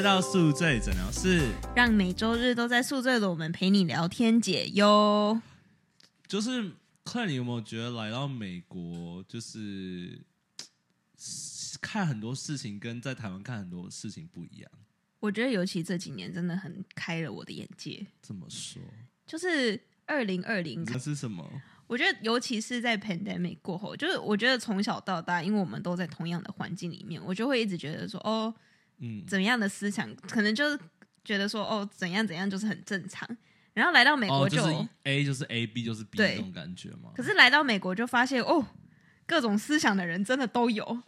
来到宿醉诊疗室，让每周日都在宿醉的我们陪你聊天解忧。就是看你有没有觉得来到美国，就是 看很多事情跟在台湾看很多事情不一样。我觉得尤其这几年真的很开了我的眼界。这么说，就是二零二零，这是什么？我觉得尤其是在 pandemic 过后，就是我觉得从小到大，因为我们都在同样的环境里面，我就会一直觉得说，哦，嗯，怎样的思想，可能就是觉得说，哦，怎样怎样就是很正常。然后来到美国哦，就，是 A 就是 A，B 就是 B 对那种感觉嘛？可是来到美国就发现，哦，各种思想的人真的都有，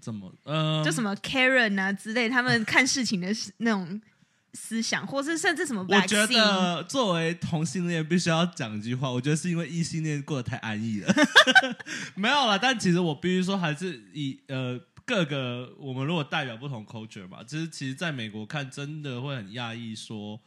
怎么呃，就什么 Karen 啊之类，他们看事情的那种思想，或是甚至什么我觉得作为同性恋必须要讲一句话，我觉得是因为异性恋过得太安逸了，没有啦。但其实我必须说，还是以呃各个我们如果代表不同 culture 嘛，就是其实在美国看真的会很讶异，说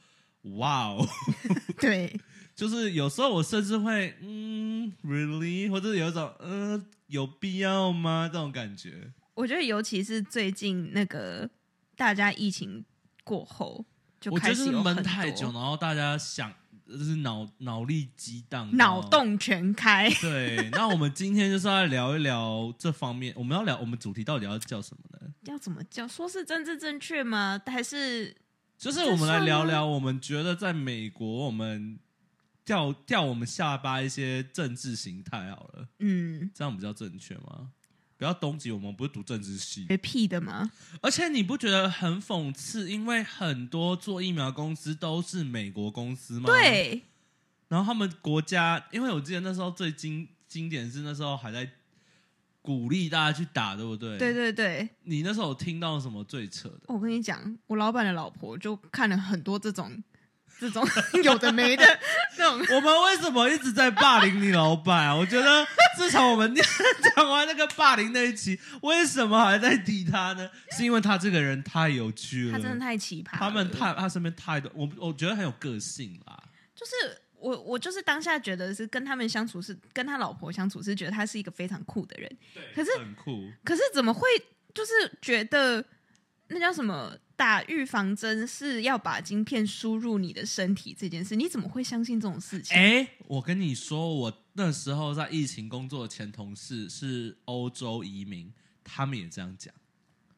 哇哦，对，就是有时候我甚至会嗯 really，或者有一种嗯、呃、有必要吗？这种感觉。我觉得尤其是最近那个大家疫情过后，就开始闷太久，然后大家想就是脑脑力激荡，脑洞全开。对，那我们今天就是要来聊一聊这方面。我们要聊我们主题到底要叫什么呢？要怎么叫？说是政治正确吗？还是就是我们来聊聊，我们觉得在美国，我们掉掉我们下巴一些政治形态好了，嗯，这样比较正确吗？不要攻击我们，不是读政治系，别屁的吗？而且你不觉得很讽刺？因为很多做疫苗公司都是美国公司吗？。对，然后他们国家，因为我记得那时候最经经典是那时候还在鼓励大家去打，对不对？对对对。你那时候有听到什么最扯的？我跟你讲，我老板的老婆就看了很多这种这种 有的没的 那种。我们为什么一直在霸凌你老板啊？我觉得自从我们讲完那个霸凌那一期，为什么还在提他呢？是因为他这个人太有趣了，他真的太奇葩了。他们太他身边太多，我我觉得很有个性啦。就是我，我就是当下觉得是跟他们相处是跟他老婆相处是觉得他是一个非常酷的人，对可是很酷，可是怎么会就是觉得那叫什么打预防针是要把晶片输入你的身体这件事？你怎么会相信这种事情？哎、我跟你说，我那时候在疫情工作的前同事是欧洲移民，他们也这样讲，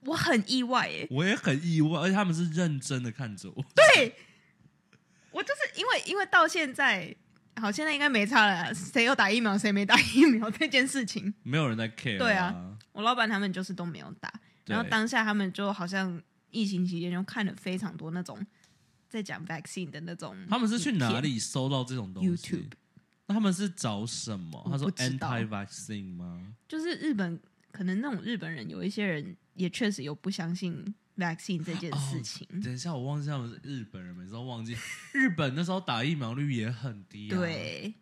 我很意外耶、我也很意外，而且他们是认真的看着我。对，我就是因为因为到现在。好，现在应该没差了。谁有打疫苗，谁没打疫苗这件事情，没有人在 care，对啊啊，我老板他们就是都没有打。然后当下他们就好像疫情期间就看了非常多那种在讲 vaccine 的那种，他们是去哪？里搜到这种东西 YouTube 那他们是找什么？他说不知道 anti vaccine 吗？就是日本，可能那种日本人有一些人也确实有不相信 vaccine 这件事情。等一下，我忘记他们是日本人，每次都忘记。日本那时候打疫苗率也很低、啊。，对，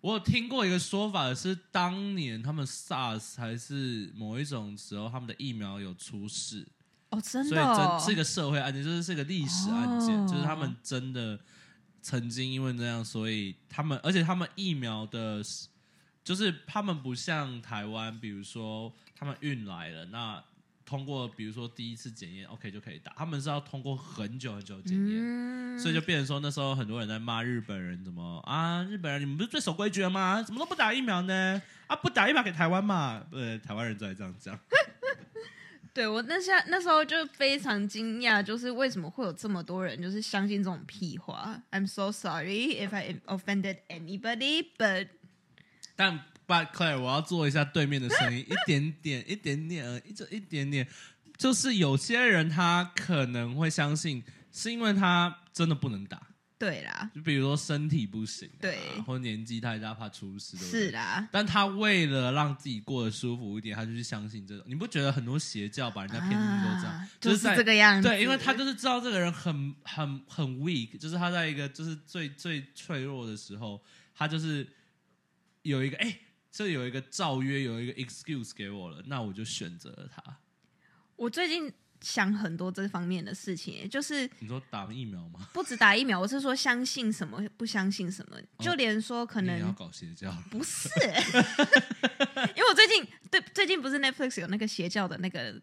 我有听过一个说法是，当年他们 SARS 还是某一种时候，他们的疫苗有出事，哦，真所以的、哦，真是一个社会案件，就是是一个历史案件，哦就是他们真的曾经因为这样，所以他们，而且他们疫苗的，就是他们不像台湾，比如说他们运来了，那通过比如说第一次检验 OK 就可以打，他们是要通过很久很久的检验。嗯，所以就变成说，那时候很多人在骂日本人，怎么啊？日本人你们不是最守规矩的吗？怎么都不打疫苗呢？啊，不打疫苗给台湾嘛？呃，台湾人才这样讲。对我那下那时候就非常惊讶，就是为什么会有这么多人就是相信这种屁话？I'm so sorry if I offended anybody, but 但 But Claire，我要做一下对面的声音，一点点，一点点，一这一点点，就是有些人他可能会相信，是因为他真的不能打，对啦，就比如说身体不行、啊，对或者年纪太大怕出事，对不对是啦，但他为了让自己过得舒服一点，他就去相信这种。你不觉得很多邪教把人家骗进去都这样？啊就是在这个样子，对，因为他就是知道这个人很很很 weak，就是他在一个就是最最脆弱的时候，他就是有一个哎，这有一个诏约，有一个 excuse 给我了，那我就选择了他。我最近想很多这方面的事情，就是你说打疫苗吗？不止打疫苗，我是说相信什么，不相信什么，就连说可你也要能搞邪教？不是，因为我最近对最近不是 Netflix 有那个邪教的那个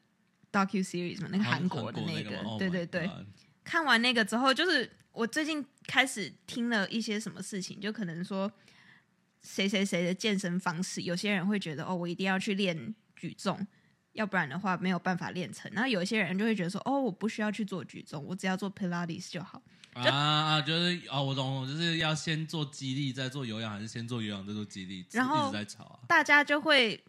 docu series 嘛，那个韩国的那个，吗对对对 Oh 看完那个之后，就是我最近开始听了一些什么事情，就可能说谁谁谁的健身方式，有些人会觉得哦，我一定要去练举重，要不然的话没有办法练成。然后有一些人就会觉得说，哦，我不需要去做举重，我只要做 Pilates 就好。啊啊，就是哦，我懂，就是要先做肌力，再做有氧，还是先做有氧再做肌力？然后一直在吵啊。大家就会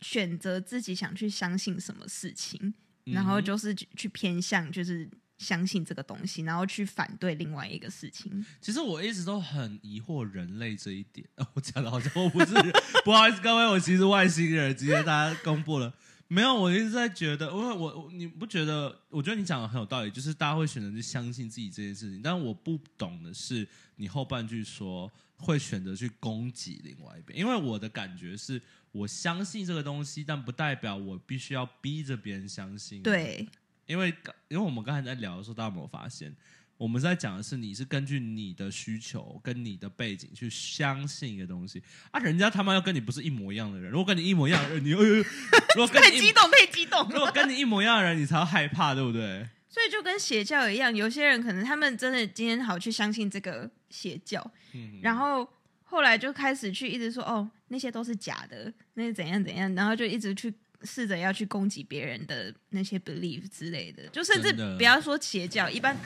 选择自己想去相信什么事情，然后就是去去偏向就是相信这个东西，然后去反对另外一个事情。其实我一直都很疑惑人类这一点。我讲的好像我不是人，不好意思各位，我其实外星人。今天大家公布了没有？我一直在觉得，因为我我你不觉得？我觉得你讲的很有道理，就是大家会选择去相信自己这件事情。但我不懂的是，你后半句说会选择去攻击另外一边，因为我的感觉是我相信这个东西，但不代表我必须要逼着别人相信。对，因为刚因为我们刚才在聊的时候，大家有没有发现，我们在讲的是你是根据你的需求跟你的背景去相信一个东西啊，人家他妈要跟你不是一模一样的人，如果跟你一模一样的人，你哎呦，如果跟你太激动，太激动如果跟你一模一样的人，你才要害怕，对不对？所以就跟邪教一样，有些人可能他们真的今天好去相信这个邪教，嗯，然后后来就开始去一直说哦那些都是假的，那些怎样怎样，然后就一直去试着要去攻击别人的那些 belief 之类的，就甚至不要说邪教，一般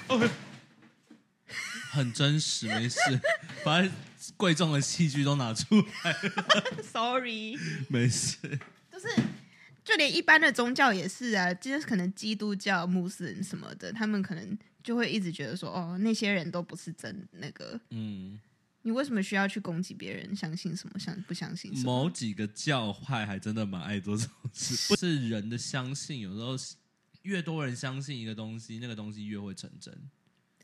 很真实，没事，把贵重的器具都拿出来，sorry，没事。就是就连一般的宗教也是啊，今天可能基督教、穆斯林什么的，他们可能就会一直觉得说哦那些人都不是真那个，嗯，你为什么需要去攻击别人？相信什么？相不相信什么？某几个教派还真的蛮爱做这种事，不是人的相信，有时候是越多人相信一个东西，那个东西越会成真。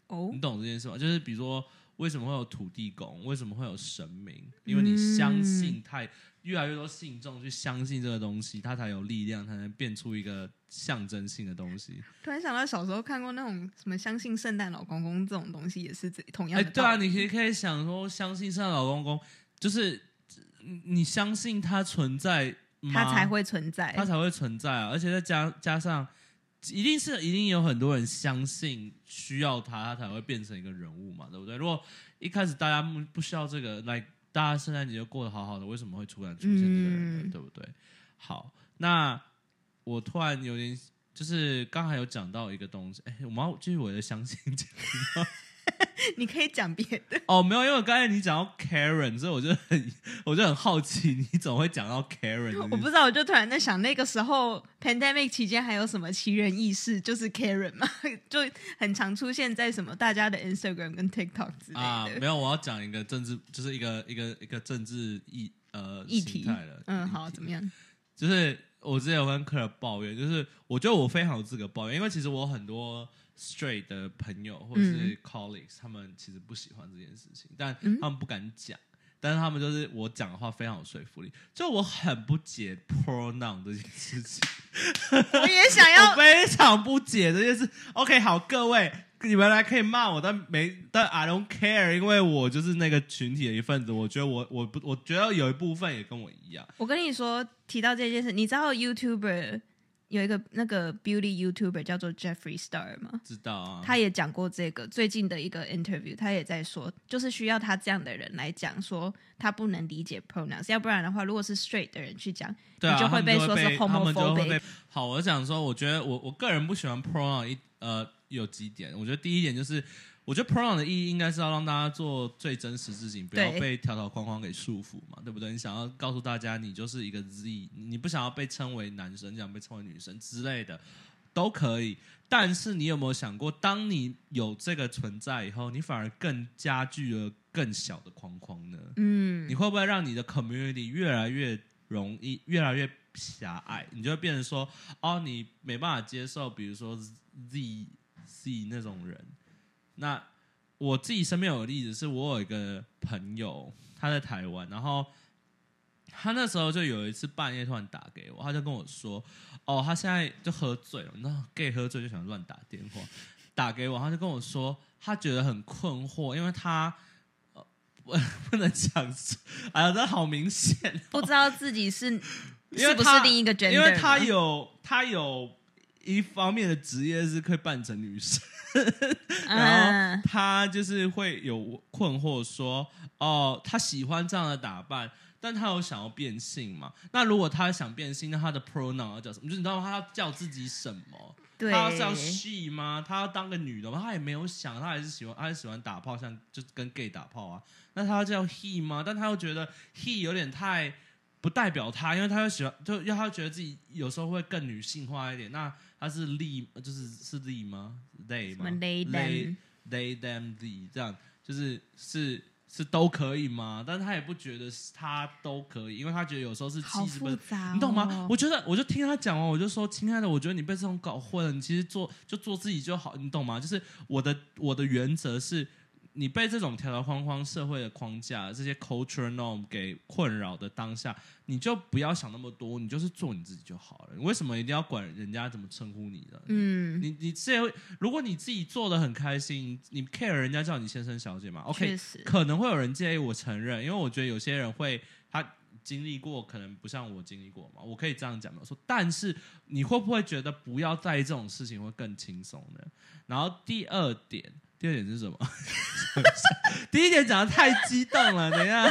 哦你懂这件事吗？就是比如说，为什么会有土地公？为什么会有神明？因为你相信太越来越多信众去相信这个东西，它才有力量，才能变出一个象征性的东西。突然想到小时候看过那种什么相信圣诞老公公这种东西，也是这同样哎，的对啊，你可以可以想说，相信圣诞老公公，就是你你相信它存在吗，它才会存在。它才会存在啊！而且再加加上，一定是一定有很多人相信需要他，他才会变成一个人物嘛，对不对？如果一开始大家不不需要这个，来大家圣诞节就过得好好的，为什么会突然出现这个人呢？嗯对不对？好，那我突然有点。就是刚才有讲到一个东西，哎，我们要继续我的相信讲 你可以讲别的，哦，没有，因为刚才你讲到 Karen，所以我就很 我就很好奇，你怎么会讲到 Karen？我不知道，我就突然在想，那个时候 pandemic 期间还有什么奇人异事，就是 Karen 嘛，就很常出现在什么大家的 Instagram 跟 TikTok 之类啊，的。没有，我要讲一个政治，就是一个一个一个政治议呃议题了，嗯，好，怎么样？就是我之前有跟客人抱怨，就是我觉得我非常有资格抱怨，因为其实我有很多 straight 的朋友或者是嗯 colleagues，、他们其实不喜欢这件事情，但嗯他们不敢讲。但是他们就是我讲的话非常有说服力，就我很不解 pronoun 这件事情，我也想 我要，非常不解这件事。OK，好，各位，你们来可以骂我，但没，但 I don't care，因为我就是那个群体的一份子。我觉得我我不，我觉得有一部分也跟我一样。我跟你说，提到这件事，你知道 YouTuber 有一个那个 beauty YouTuber 叫做 Jeffrey Star 吗？知道啊，他也讲过这个最近的一个 interview，他也在说，就是需要他这样的人来讲说他不能理解 pronouns，要不然的话，如果是 straight 的人去讲，对啊，你就会被说是 homophobic。好，我想说，我觉得我我个人不喜欢 pronoun 一呃有几点，我觉得第一点就是，我觉得 pronoun 的意义应该是要让大家做最真实自己，不要被条条框框给束缚嘛，对不对？你想要告诉大家你就是一个 Z，你不想要被称为男生，你想被称为女生之类的都可以。但是你有没有想过，当你有这个存在以后，你反而更加剧了更小的框框呢？嗯你，会不会让你的 community 越来越容易、越来越狭隘？你就会变成说，哦，你没办法接受，比如说 Z Z 那种人。那我自己身边有个例子，是我有一个朋友，他在台湾，然后他那时候就有一次半夜突然打给我，他就跟我说，哦，他现在就喝醉了，你知道 gay 喝醉就想乱打电话，打给我，他就跟我说，他觉得很困惑，因为他。呃不不能讲，哎呀，这好明显哦、不知道自己是因为是不是另一个 gender，因为他有他有一方面的职业是可以扮成女生，然嗯后他就是会有困惑说，哦，他喜欢这样的打扮，但他有想要变性嘛？那如果他想变性，那他的 pronoun 要叫什么？就是你知道？他要叫自己什么？对，他要叫 she 吗？他要当个女的吗？他也没有想，他还是喜欢，他还是喜欢打炮，像就跟 gay 打炮啊。那他要叫 he 吗？但他又觉得 he 有点太不代表他，因为他又喜欢，就因为他觉得自己有时候会更女性化一点。那他是 lee，就是是 lee 吗？they 吗 they they them they them the 这样，就是是是都可以吗？但他也不觉得是他都可以，因为他觉得有时候是好气质不复杂、哦，你懂吗？我觉得，我就听他讲完，我就说，亲爱的，我觉得你被这种搞混了，你其实做就做自己就好，你懂吗？就是我的我的原则是，你被这种条条框框、社会的框架、这些 culture norm 给困扰的当下，你就不要想那么多，你就是做你自己就好了。你为什么一定要管人家怎么称呼你呢？嗯，你你这如果你自己做的很开心，你 care 人家叫你先生小姐嘛？OK，可能会有人介意，我承认，因为我觉得有些人会他经历过，可能不像我经历过嘛，我可以这样讲没有错。但是你会不会觉得不要在意这种事情会更轻松呢？然后第二点，第二点是什么？第一点讲的太激动了，等一下。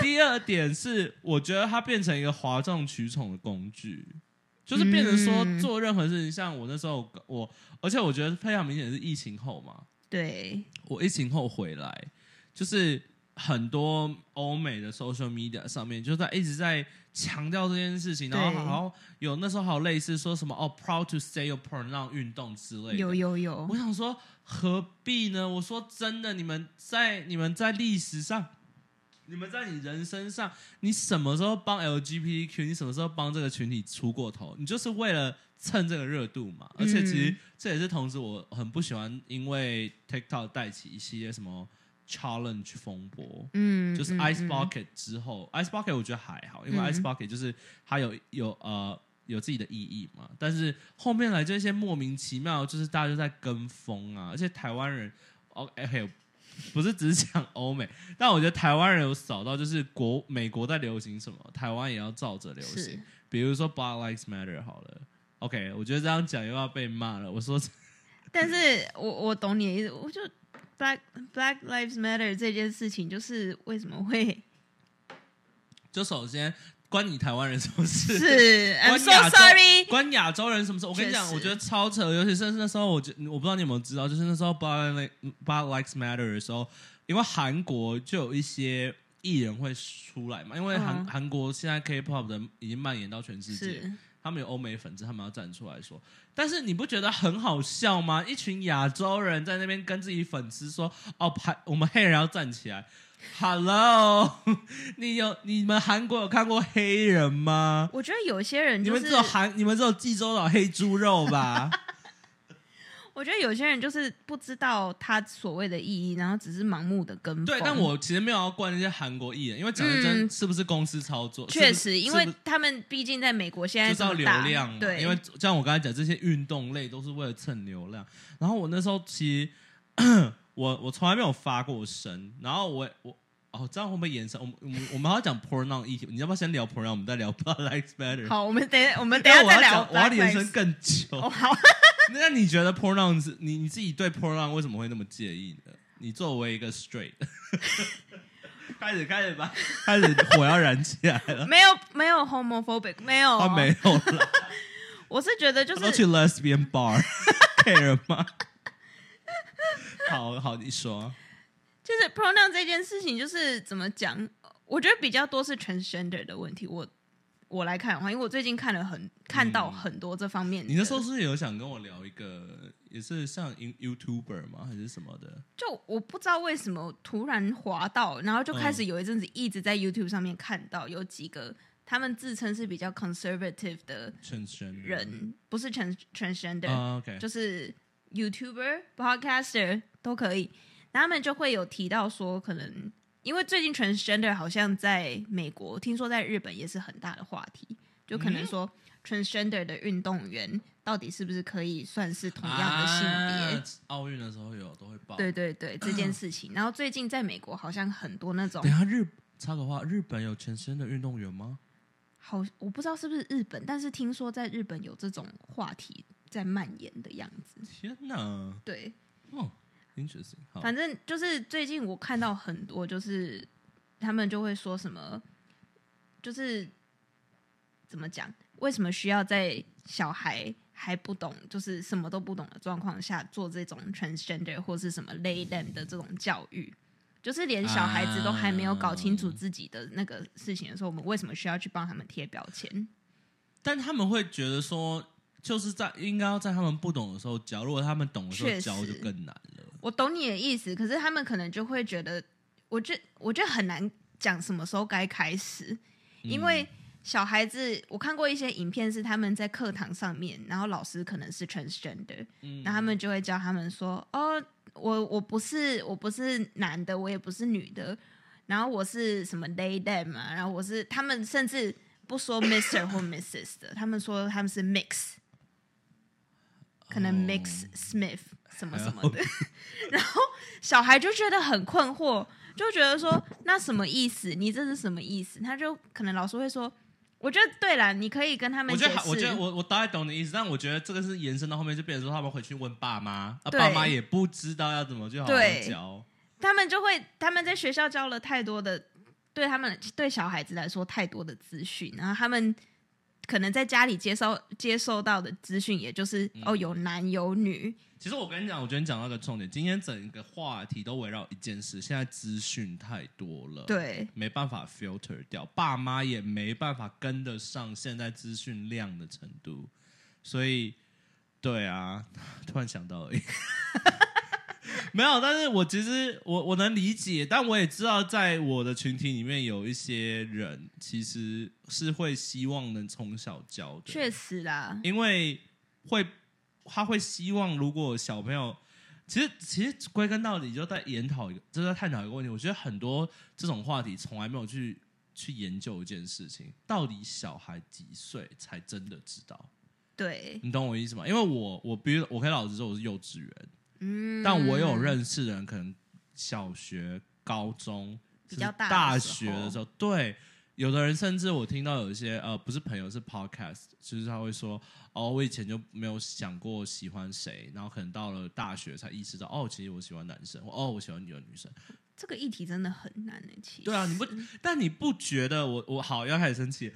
第二点是，我觉得它变成一个哗众取宠的工具。就是变成说嗯做任何事情，像我那时候我，而且我觉得非常明显是疫情后嘛，对，我疫情后回来，就是很多欧美的 social media 上面就在一直在强调这件事情，然后对好像有那时候好类似说什么哦，proud to say your pronoun 运动之类的。有有有我，想说何必呢？我说真的，你们在你们在历史上，你们在你人生上，你什么时候帮 LGBTQ？你什么时候帮这个群体出过头？你就是为了蹭这个热度嘛。而且其实嗯这也是同时我很不喜欢，因为 TikTok 带起一系列什么 challenge 风波。嗯，就是嗯 Ice 嗯 Bucket 之后、i c e Bucket 我觉得还好，因为嗯 Ice Bucket 就是它有有呃有自己的意义嘛。但是后面来这些莫名其妙，就是大家就在跟风啊，而且台湾人哦，OK，不是只是讲欧美，但我觉得台湾人有扫到，就是国美国在流行什么，台湾也要照着流行。比如说 Black Lives Matter 好了，OK，我觉得这样讲又要被骂了。我说但是我我懂你的意思，我就 Black Black Lives Matter 这件事情，就是为什么会 就首先关你台湾人什么事？是 I'm 关 so 亚洲 sorry，关亚洲人什么事？我跟你讲，我觉得超扯，尤其是那时候，我觉我不知道你有没有知道，就是那时候 Black Black Lives Matter 的时候，因为韩国就有一些艺人会出来嘛，因为韩、嗯。韩国现在 K-pop 的已经蔓延到全世界，是他们有欧美粉丝，他们要站出来说。但是你不觉得很好笑吗？一群亚洲人在那边跟自己粉丝说：“哦，排我们黑人要站起来。” Hello，你有你们韩国有看过黑人吗？我觉得有些人就是你们只有韩，你们只有济州岛黑猪肉吧？我觉得有些人就是不知道他所谓的意义，然后只是盲目的跟风。对，但我其实没有要怪那些韩国艺人，因为讲真是不是公司操作？确实，因为他们毕竟在美国现在就是要流量嘛，对，因为像我刚才讲，这些运动类都是为了蹭流量。然后我那时候其实我我从来没有发过声，然后我我哦，这样会不会延伸？我们我们我们要讲 pronoun 议题，你要不要先聊 pronoun？我们再聊 Black Lives Matter。好，我们等我们等一下再聊我要讲，我要延伸更久。哦，好，那你觉得 pronoun 是你你自己对 pronoun 为什么会那么介意呢？你作为一个 straight，开始开始吧，开始火要燃起来了。没有没有 homophobic，没有，他没有了，我是觉得就是都去是 lesbian bar care 吗？好好，你说。就是 pronoun 这件事情，就是怎么讲？我觉得比较多是 transgender 的问题。我我来看的话，因为我最近看了很看到很多这方面的。你那时候是有想跟我聊一个，也是像 You- YouTuber 吗？还是什么的？就我不知道为什么突然滑到，然后就开始有一阵子一直在 YouTube 上面看到有几个他们自称是比较 conservative 的人，不是 trans transgender，、就是 YouTuber、Podcaster 都可以。然后他们就会有提到说，可能因为最近 transgender 好像在美国，听说在日本也是很大的话题，就可能说 transgender 的运动员到底是不是可以算是同样的性别？啊奥运的时候有都会报。对对对，这件事情。然后最近在美国好像很多那种等下日插个话，日本有全身的运动员吗？好，我不知道是不是日本，但是听说在日本有这种话题在蔓延的样子。天哪，对，哦，interesting，好，反正就是最近我看到很多，就是他们就会说什么，就是怎么讲，为什么需要在小孩还不懂，就是什么都不懂的状况下做这种 transgender 或是什么 lay them 的这种教育？就是连小孩子都还没有搞清楚自己的那个事情的时候，我们为什么需要去帮他们贴标签？但他们会觉得说，就是在应该要在他们不懂的时候教，如果他们懂的时候教就更难了。我懂你的意思，可是他们可能就会觉得，我觉我觉得很难讲什么时候该开始，因为小孩子，我看过一些影片，是他们在课堂上面，然后老师可能是 transgender，嗯。然后他们就会教他们说，哦，我我不是我不是男的，我也不是女的，然后我是什么 they them 啊，然后我是他们甚至不说 Mister 或 Mrs 的，他们说他们是 mix，可能哦 mix Smith 什么什么的，然后小孩就觉得很困惑，就觉得说那什么意思？你这是什么意思？他就可能老师会说，我觉得对了，你可以跟他们。我觉得，我觉得我我大概懂你意思，但我觉得这个是延伸到后面，就变成说他们回去问爸妈，啊，对爸妈也不知道要怎么去好好对教。他们就会他们在学校教了太多的，对他们对小孩子来说太多的资讯，然后他们可能在家里接收接收到的资讯，也就是、嗯。哦有男有女，其实我跟你讲，我觉得你讲到一个重点，今天整个话题都围绕一件事，现在资讯太多了，，对。没办法 filter 掉，爸妈也没办法跟得上现在资讯量的程度，所以，对啊，突然想到而已。没有，但是我其实我我能理解，但我也知道，在我的群体里面有一些人其实是会希望能从小教的，确实啦，因为会他会希望，如果小朋友，其实其实归根到底就在研讨一个，就在探讨一个问题。我觉得很多这种话题从来没有去去研究一件事情，到底小孩几岁才真的知道？对，你懂我意思吗？因为我我比如我可以老实说我是幼稚园，嗯，但我有认识的人，可能小学、高中比较大大学的时候，对，有的人甚至我听到有一些呃，不是朋友是 podcast，就是他会说，哦，我以前就没有想过喜欢谁，然后可能到了大学才意识到，哦，其实我喜欢男生，或哦，我喜欢女的女生。这个议题真的很难呢、其实对啊，你不，但你不觉得我我好要开始生气？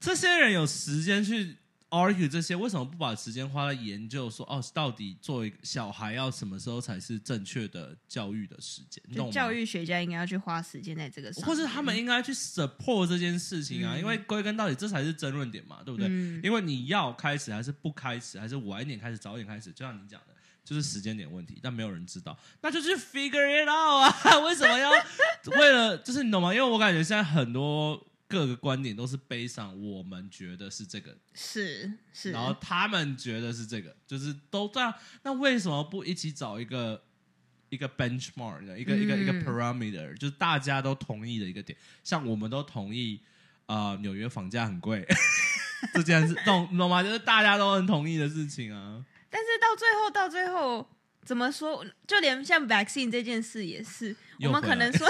这些人有时间去 argue 这些，为什么不把时间花在研究说，哦，到底作为小孩要什么时候才是正确的教育的时间？就教育学家应该要去花时间在这个上面，或是他们应该去 support 这件事情啊，嗯因为归根到底这才是争论点嘛，对不对？嗯因为你要开始还是不开始，还是晚一点开始，早一点开始，就像你讲的，就是时间点问题，但没有人知道，那就去 figure it out 啊！为什么要为了就是你懂吗？因为我感觉现在很多各个观点都是悲伤我们觉得是这个，是是，然后他们觉得是这个，就是都这样。那为什么不一起找一个一个 benchmark 呢？一个、一个一个嗯 parameter，就是大家都同意的一个点？像我们都同意，啊，纽约房价很贵，这件事懂懂吗？就是大家都很同意的事情啊。但是到最后，到最后怎么说？就连像 vaccine 这件事也是，我们可能说，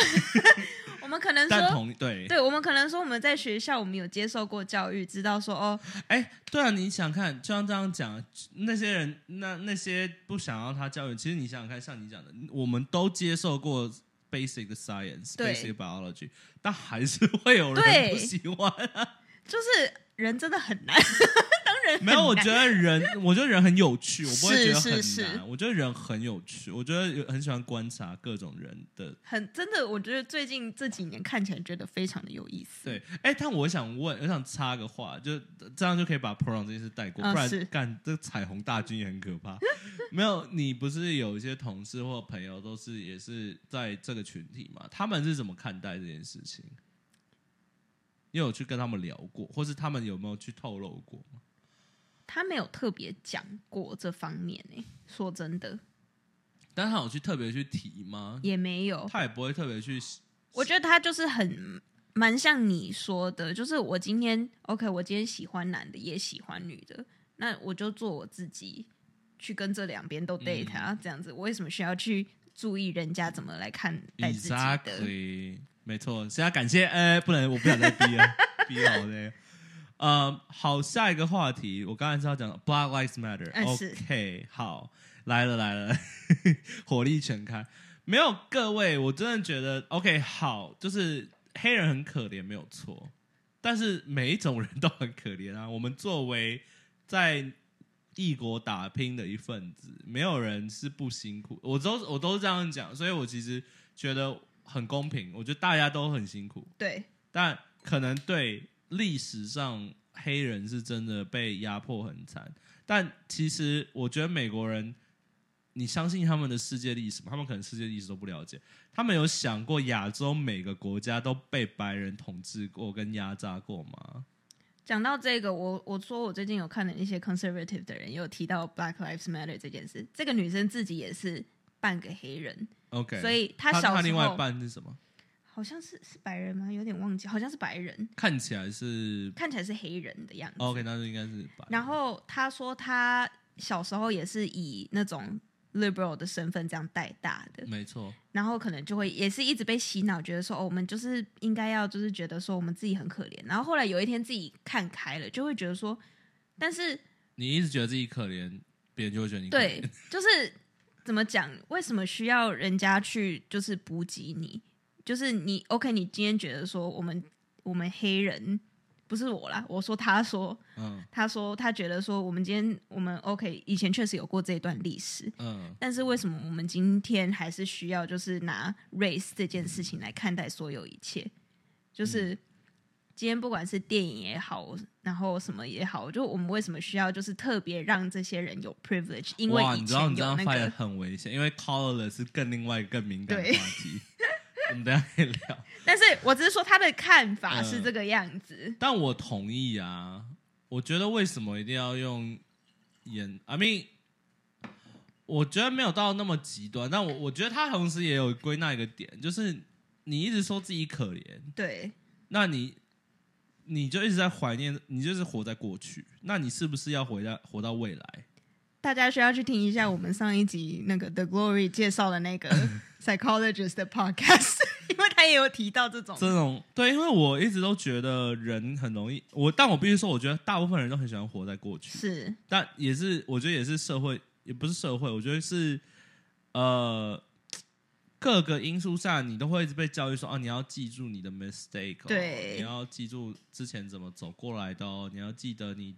我们可能但说，同对，对，我们可能说我们在学校我们有接受过教育，知道说哦，哎，对啊，你想看，就像这样讲，那些人，那那些不想要他教育，其实你想想看，像你讲的，我们都接受过 basic science、对。basic biology，但还是会有人对。不喜欢。就是人真的很难，没有，我觉得得人，我觉得人很有趣，我不会觉得很是是是难。我觉得人很有趣，我觉得有很喜欢观察各种人的。很真的，我觉得最近这几年看起来觉得非常的有意思。对，哎，但我想问，我想插个话，就这样就可以把 pronoun 这件事带过，不然干这彩虹大军也很可怕。没有，你不是有一些同事或朋友都是也是在这个群体嘛？他们是怎么看待这件事情？你有去跟他们聊过，或是他们有没有去透露过吗？他没有特别讲过这方面呢、说真的但是他有去特别去提吗？也没有。他也不会特别去我觉得他就是很蛮像你说的，就是我今天 OK，我今天喜欢男的也喜欢女的，那我就做我自己，去跟这两边都 date 啊，这样子，我为什么需要去注意人家怎么来看待自己的？Exactly，没错。是要感谢，呃，不能，我不想再逼了，逼好嘞。呃，好，下一个话题，我刚才是要讲 Black Lives Matter、嗯。OK，好，来了来了，火力全开。没有各位，我真的觉得 OK，好，就是黑人很可怜，没有错，但是每一种人都很可怜啊。我们作为在异国打拼的一份子，没有人是不辛苦。我都我都是这样讲，所以我其实觉得很公平。我觉得大家都很辛苦，对，但可能对历史上黑人是真的被压迫很惨，但其实我觉得美国人，你相信他们的世界历史吗？他们可能世界历史都不了解。他们有想过亚洲每个国家都被白人统治过跟压榨过吗？讲到这个，我我说我最近有看的一些 conservative 的人也有提到 Black Lives Matter 这件事。这个女生自己也是半个黑人，OK，所以她他小时他另外一半是什么？好像是是白人吗？有点忘记，好像是白人，看起来是看起来是黑人的样子。OK，那就应该是白。然后他说他小时候也是以那种 liberal 的身份这样带大的，没错，然后可能就会也是一直被洗脑，觉得说哦，我们就是应该要就是觉得说我们自己很可怜。然后后来有一天自己看开了，就会觉得说，但是你一直觉得自己可怜，别人就会觉得你可对。，就是怎么讲？为什么需要人家去就是补给你？就是你 OK，你今天觉得说我们我们黑人不是我啦，我说他说嗯他说他觉得说我们今天我们 OK 以前确实有过这一段历史，嗯，但是为什么我们今天还是需要就是拿 race 这件事情来看待所有一切？就是嗯今天不管是电影也好，然后什么也好，就我们为什么需要就是特别让这些人有 privilege？因为哇，你知道你这样发言个很危险，因为 colorless 是更另外更敏感的话题，我们等下可以聊。但是我只是说他的看法嗯是这个样子。但我同意啊，我觉得为什么一定要用演？I mean，我觉得没有到那么极端，但我我觉得他同时也有归纳一个点，就是你一直说自己可怜，对，那你你就一直在怀念，你就是活在过去，那你是不是要回到活到未来？大家需要去听一下我们上一集那个 The Glory 介绍的那个 psychologist 的 podcast，因为他也有提到这种。这种对，因为我一直都觉得人很容易，我但我必须说，我觉得大部分人都很喜欢活在过去，是。但也是我觉得也是社会，也不是社会，我觉得是呃各个因素下，你都会一直被教育说，哦，你要记住你的 mistake，、哦、对。你要记住之前怎么走过来的哦，你要记得你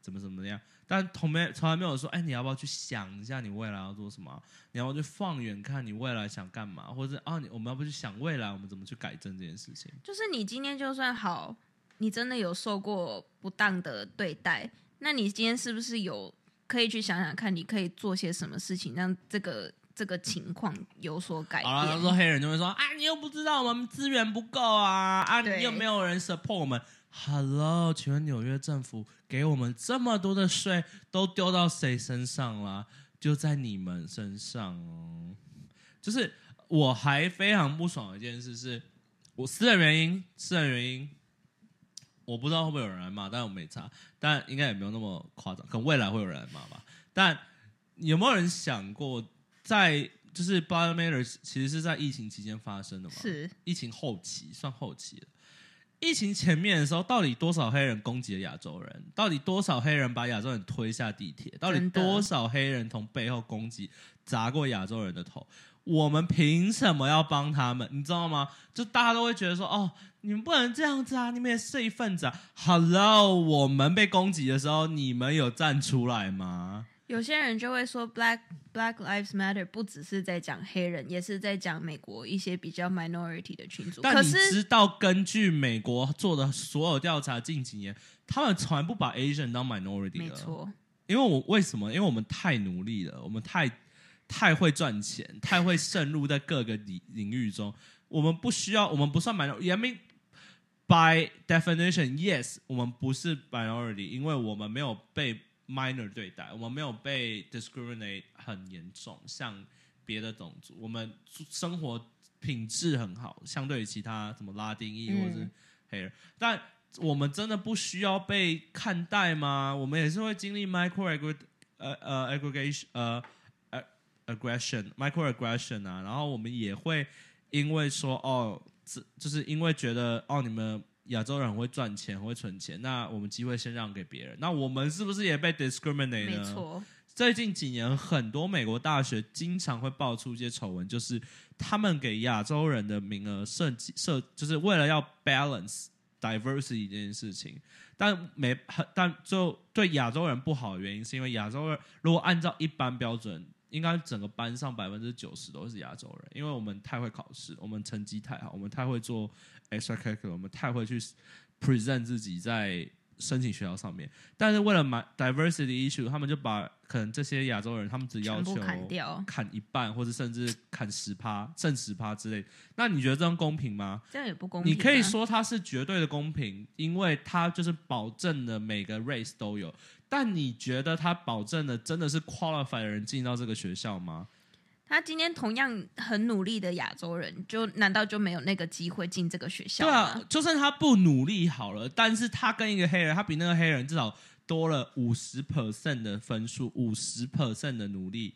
怎么怎么样。但从没从来没有说，哎，你要不要去想一下你未来要做什么？你要不要去放远看你未来想干嘛？或者啊，你我们要不去想未来我们怎么去改正这件事情？就是你今天就算好，你真的有受过不当的对待，那你今天是不是有可以去想想看，你可以做些什么事情，让这个这个情况有所改好了，他变？说黑人就会说啊，你又不知道我们资源不够啊，啊，你又没有人 support 我们。Hello，请问纽约政府给我们这么多的税，都丢到谁身上了？就在你们身上哦。就是我还非常不爽的一件事是，我私人原因，私人原因，我不知道会不会有人来骂，但我没查，但应该也没有那么夸张，可能未来会有人来骂吧。但有没有人想过，在就是 Black Matter 其实是在疫情期间发生的嘛？是疫情后期，算后期了。疫情前面的时候，到底多少黑人攻击了亚洲人？到底多少黑人把亚洲人推下地铁？到底多少黑人从背后攻击、砸过亚洲人的头？我们凭什么要帮他们？你知道吗？就大家都会觉得说，哦，你们不能这样子啊，你们也是一份子啊。Hello，我们被攻击的时候，你们有站出来吗？有些人就会说 Black Black Lives Matter 不只是在讲黑人，也是在讲美国一些比较 minority 的群组。但你知道，根据美国做的所有调查，近几年他们从来不把 Asian 当 minority 的。没错，因为我为什么？因为我们太努力了，我们太太会赚钱，太会渗入在各个领领域中。我们不需要，我们不算 minority。I mean, by definition, yes，我们不是 minority，因为我们没有被 minor 对待，我们没有被 discriminate 很严重，像别的种族，我们生活品质很好，相对于其他什么拉丁裔嗯或者是黑人，但我们真的不需要被看待吗？我们也是会经历 micro aggr 呃呃 aggregation 呃呃 aggression micro aggression 啊，然后我们也会因为说哦，这就是因为觉得哦你们亚洲人很会赚钱，很会存钱，那我们机会先让给别人，那我们是不是也被 discriminate 呢？没错，最近几年，很多美国大学经常会爆出一些丑闻，就是他们给亚洲人的名额设计设，就是为了要 balance diversity 这件事情，但没但就对亚洲人不好的原因，是因为亚洲人如果按照一般标准，应该整个班上百分之九十都是亚洲人，因为我们太会考试，我们成绩太好，我们太会做 extracurricular，我们太会去 present 自己在申请学校上面。但是为了买 diversity issue，他们就把可能这些亚洲人，他们只要求砍掉，砍一半，或者甚至砍十趴、剩十趴之类。那你觉得这样公平吗？这样也不公平啊。你可以说它是绝对的公平，因为它就是保证了每个 race 都有。但你觉得它保证了真的是 qualified 的人进到这个学校吗？他今天同样很努力的亚洲人，就难道就没有那个机会进这个学校对？啊，就算他不努力好了，但是他跟一个黑人，他比那个黑人至少多了五十 percent 的分数，五十 percent 的努力。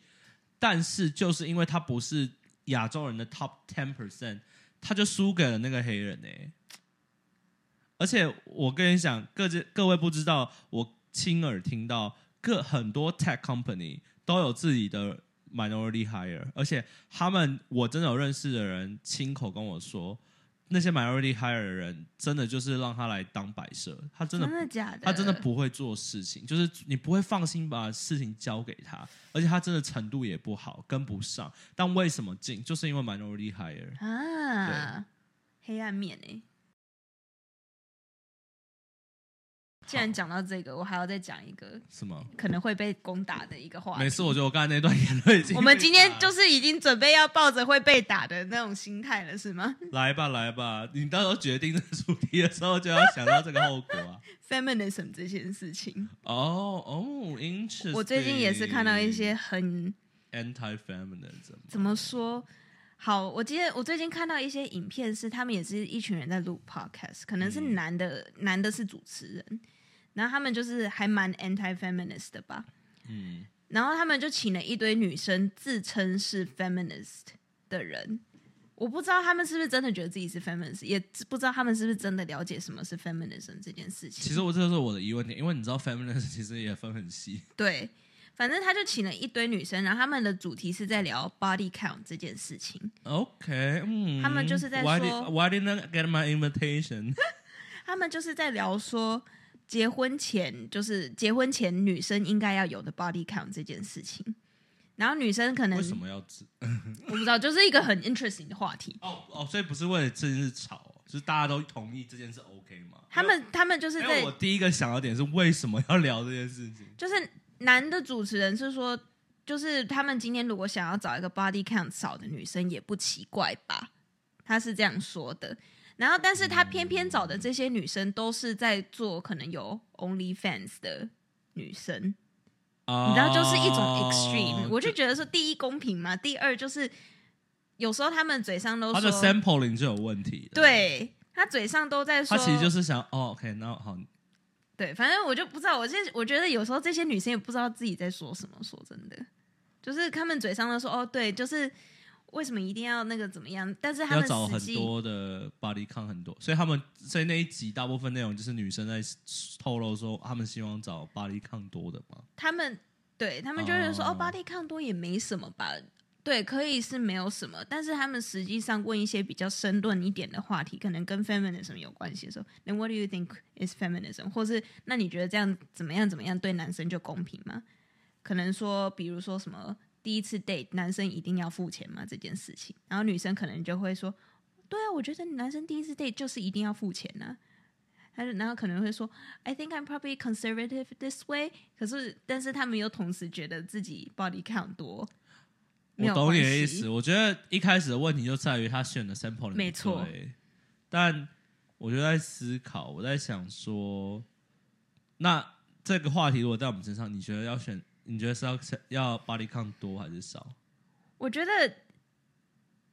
但是就是因为他不是亚洲人的 top ten percent，他就输给了那个黑人呢、而且我跟你讲，各自各位不知道，我亲耳听到各很多 tech company 都有自己的 minority hire，而且他们我真的有认识的人亲口跟我说，那些 minority hire 的人真的就是让他来当摆设，他真的真的假的？他真的不会做事情，就是你不会放心把事情交给他，而且他真的程度也不好，跟不上。但为什么进？就是因为 minority hire。啊，黑暗面哎、既然讲到这个，我还要再讲一个什么？可能会被攻打的一个话题。没事，我觉得我刚才那段言论已经我们今天就是已经准备要抱着会被打的那种心态了，是吗 来吧来吧，你到时候决定这个主题的时候，就要想到这个后果啊。Feminism 这件事情，哦哦，interesting。我最近也是看到一些很 anti-feminism。怎么说？好，我今天我最近看到一些影片，是他们也是一群人在录 podcast，可能是嗯男的，男的是主持人，然后他们就是还蛮 anti feminist 的吧，嗯，然后他们就请了一堆女生自称是 feminist 的人，我不知道他们是不是真的觉得自己是 feminist，也不知道他们是不是真的了解什么是 feminism 这件事情。其实我这就是我的疑问点，因为你知道 feminism 其实也分很细。对，反正他就请了一堆女生，然后他们的主题是在聊 body count 这件事情。OK，嗯，他们就是在 Why 说 did, Why didn't I get my invitation？他们就是在聊说，结婚前就是结婚前女生应该要有的 body count 这件事情。然后女生可能为什么要知？我不知道，就是一个很 interesting 的话题。哦哦，所以不是为了这件事吵哦，就是大家都同意这件事 OK 吗？他们他们就是在我第一个想到点是为什么要聊这件事情？就是男的主持人是说，就是他们今天如果想要找一个 body count 少的女生也不奇怪吧？他是这样说的。然后，但是他偏偏找的这些女生都是在做可能有 OnlyFans 的女生，你你知道，就是一种 extreme。我就觉得说，第一公平嘛，第二就是有时候他们嘴上都他的说，sampling 就有问题。，对他嘴上都在说，他其实就是想哦，OK，那好，对，反正我就不知道。我现在我觉得有时候这些女生也不知道自己在说什么。说真的，就是他们嘴上都说哦，对，就是为什么一定要那个怎么样？但是他们要找很际多的 body count 很多，所以他们所以那一集大部分内容就是女生在透露说，他们希望找 body count 多的嘛。他们对他们就是说哦哦 body count 多也没什么吧。对，可以是没有什么，但是他们实际上问一些比较深论一点的话题，可能跟 feminism 有关系的时候，Then what do you think is feminism？或是那你觉得这样怎么样怎么样对男生就公平吗？可能说，比如说什么第一次 date 男生一定要付钱吗？这件事情，然后女生可能就会说，对啊，我觉得男生第一次 date 就是一定要付钱呢、他就然后可能会说，I think I'm probably conservative this way。可是，但是他们又同时觉得自己 body count 多，我懂你的意思，我觉得一开始的问题就在于他选的 sample 没错，但我就在思考，我在想说，那这个话题如果在我们身上，你觉得要选？你觉得是要要 body count 多还是少？我觉得，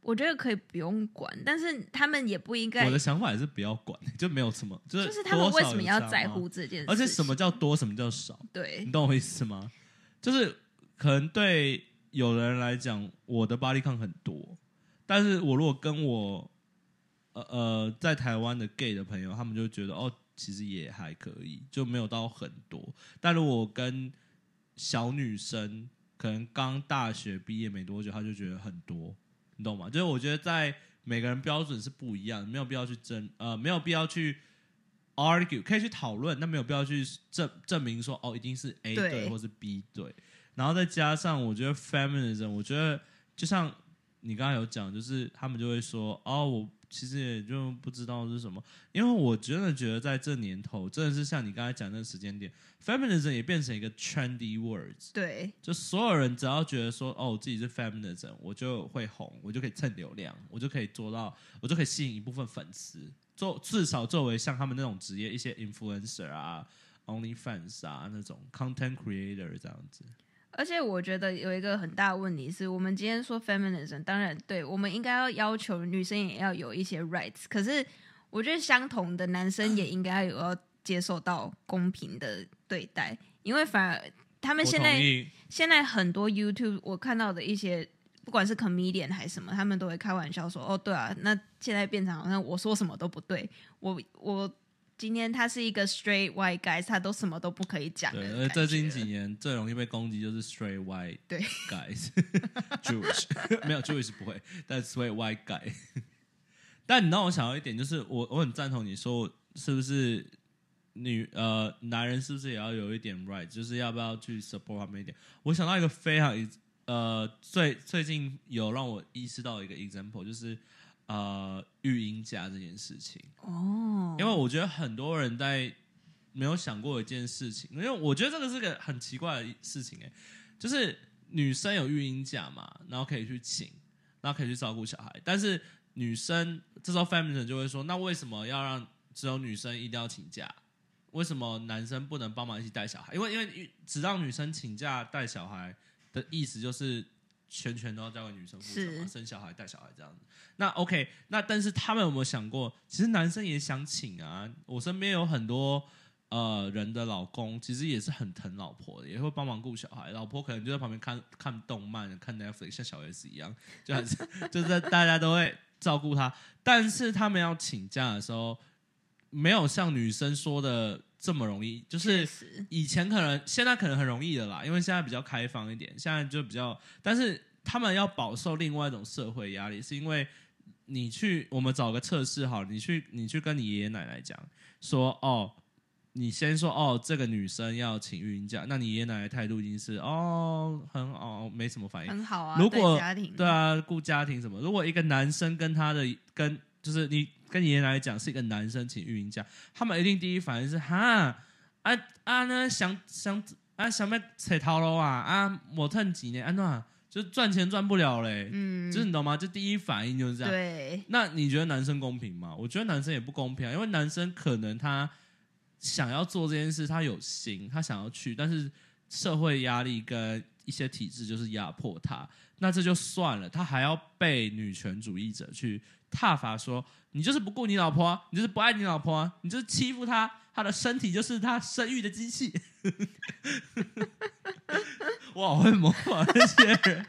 我觉得可以不用管，但是他们也不应该我，的想法也是不要管，就没有什么，就是就是他们为什么要在乎这件事？而且什么叫多，什么叫少？对你懂我意思吗？就是可能对有人来讲，我的 body count 很多，但是我如果跟我呃呃，在台湾的 gay 的朋友，他们就觉得哦，其实也还可以，就没有到很多。但如果跟小女生，可能刚大学毕业没多久，她就觉得很多，你懂吗？就是我觉得在每个人标准是不一样，没有必要去争，呃，没有必要去 argue，可以去讨论，但没有必要去证证明说哦，一定是 A 对队或是 B 队。然后再加上，我觉得 feminism，我觉得就像你刚刚有讲，就是他们就会说哦，我其实也就不知道是什么，因为我真的觉得在这年头，真的是像你刚才讲那个时间点，feminism 也变成一个 trendy words，对。就所有人只要觉得说哦，我自己是 feminism，我就会红，我就可以蹭流量，我就可以做到，我就可以吸引一部分粉丝，做至少作为像他们那种职业一些 influencer 啊、OnlyFans 啊那种 content creator 这样子。而且我觉得有一个很大的问题是，我们今天说 feminism，当然对我们应该要要求女生也要有一些 rights，可是我觉得相同的男生也应该有要接受到公平的对待，因为反而他们我现在，现在很多 YouTube 我看到的一些，不管是 comedian 还是什么，他们都会开玩笑说：“哦，对啊，那现在变成好像我说什么都不对，我我今天他是一个 straight white guys，他都什么都不可以讲的对，感觉。”而最近几年最容易被攻击就是 straight white 对 guys，Jewish 没有 Jewish 不会，但 straight white guy。但你让我想到一点，就是我我很赞同你说，是不是女呃男人是不是也要有一点 right，就是要不要去 support 他们一点？我想到一个非常呃最最近有让我意识到一个 example，就是呃育婴假这件事情。哦，因为我觉得很多人在没有想过一件事情，因为我觉得这个是个很奇怪的事情、哎，就是女生有育婴假嘛，然后可以去请，然后可以去照顾小孩，但是女生这时候 feminist 就会说，那为什么要让只有女生一定要请假？为什么男生不能帮忙一起带小孩？因为因为只让女生请假带小孩的意思就是全权都要交给女生负责嘛，生小孩带小孩这样子。那 OK，那但是他们有没有想过，其实男生也想请啊？我身边有很多呃人的老公，其实也是很疼老婆的，也会帮忙顾小孩，老婆可能就在旁边看看动漫、看 Netflix，像小 S 一样，就还是 就是大家都会照顾他。但是他们要请假的时候，没有像女生说的这么容易，就是以前可能，现在可能很容易的啦，因为现在比较开放一点，现在就比较，但是他们要饱受另外一种社会压力，是因为你去，我们找个测试好，你去，你去跟你爷爷奶奶讲说，哦，你先说，哦，这个女生要请育婴假，那你爷爷奶奶态度已经是，哦，很好，没什么反应，很好啊。如果对家庭对啊，顾家庭什么？如果一个男生跟他的跟就是你跟爷爷奶奶讲是一个男生请育婴假，他们一定第一反应是哈啊啊呢想想啊想要扯头路啊啊我趁几年安诺就赚钱赚不了嘞，嗯，就是你懂吗？就第一反应就是这样。对那你觉得男生公平吗？我觉得男生也不公平啊，因为男生可能他想要做这件事，他有心，他想要去，但是社会压力跟一些体制就是压迫他，那这就算了，他还要被女权主义者去挞伐说，你就是不顾你老婆啊，你就是不爱你老婆啊，你就是欺负她，她的身体就是她生育的机器。我好会模仿那些人，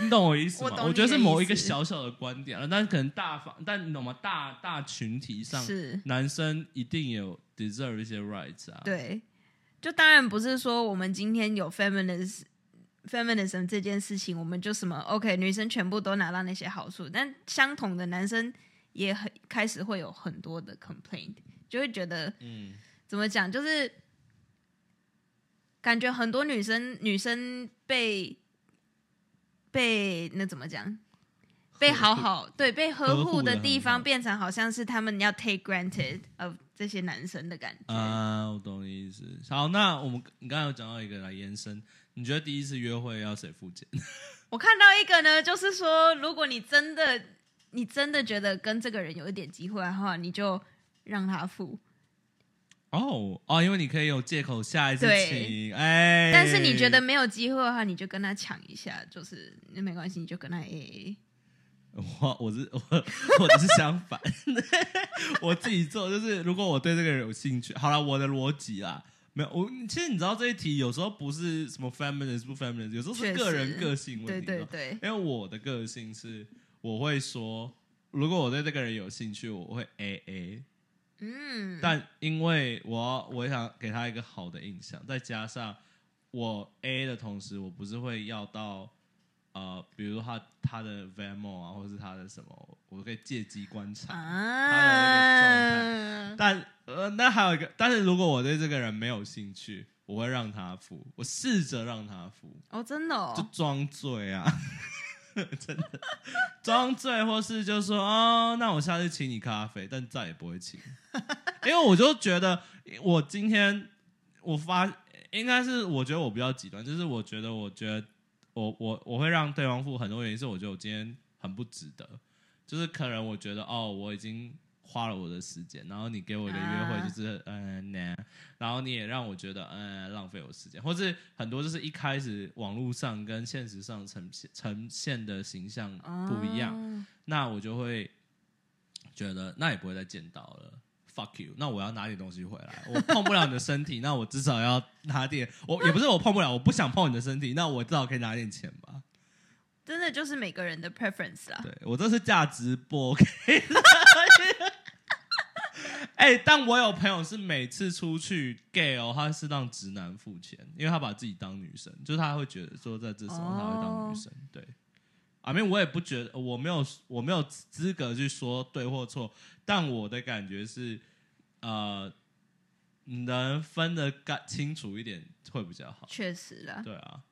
你懂我意思吗？我觉得是某一个小小的观点了，但是可能大方，但你懂吗？大大群体上，是，男生一定有 deserve 一些 rights 啊。对，就当然不是说我们今天有 feminism feminism 这件事情，我们就什么 OK，女生全部都拿到那些好处，但相同的男生也很开始会有很多的 complaint，就会觉得嗯，怎么讲，就是感觉很多女生女生被被那怎么讲？被好好对被呵呵护护的地方，变成好像是他们要 take granted of 这些男生的感觉。啊，我懂你意思。好，那我们你刚才有讲到一个来延伸，你觉得第一次约会要谁付钱？我看到一个呢，就是说，如果你真的你真的觉得跟这个人有一点机会的话，你就让他付。哦哦，因为你可以有借口下一次请，哎，但是你觉得没有机会的话，你就跟他抢一下，就是那没关系，你就跟他 A A。我我是我我的是相反，我自己做就是，如果我对这个人有兴趣，好了，我的逻辑啦，没有我其实你知道这一题有时候不是什么 feminist 不 feminist，有时候是个人个性问题。对对对，因为我的个性是，我会说，如果我对这个人有兴趣，我会 A A。嗯，但因为我要我想给他一个好的印象，再加上我 A 的同时，我不是会要到呃，比如他他的 Venmo 啊，或者是他的什么，我可以借机观察。啊，但呃，那还有一个，但是如果我对这个人没有兴趣，我会让他付，我试着让他付，哦，真的哦。就哦，装醉啊，真的。装醉，或是就说哦，那我下次请你咖啡，但再也不会请，因为我就觉得我今天我发应该是我觉得我比较极端，就是我觉得我觉得我我我会让对方付很多原因是我觉得我今天很不值得，就是可能我觉得哦我已经。花了我的时间，然后你给我的约会啊就是嗯、呃、然后你也让我觉得嗯、呃浪费我时间，或是很多就是一开始网络上跟现实上呈现呈现的形象不一样，哦那我就会觉得那也不会再见到了。Fuck you！那我要拿点东西回来，我碰不了你的身体，那我至少要拿点。我也不是我碰不了，我不想碰你的身体，那我至少可以拿点钱吧。真的就是每个人的 preference 啊。对我这是价值不 OK 的。哎、但我有朋友是每次出去 gay 哦，他是让直男付钱，因为他把自己当女生，就是他会觉得说在这时候他会当女生。对，啊，没有，我也不觉得，我没有，我没有资格去说对或错，但我的感觉是，呃，能分得干清楚一点会比较好。确实啦。对啊，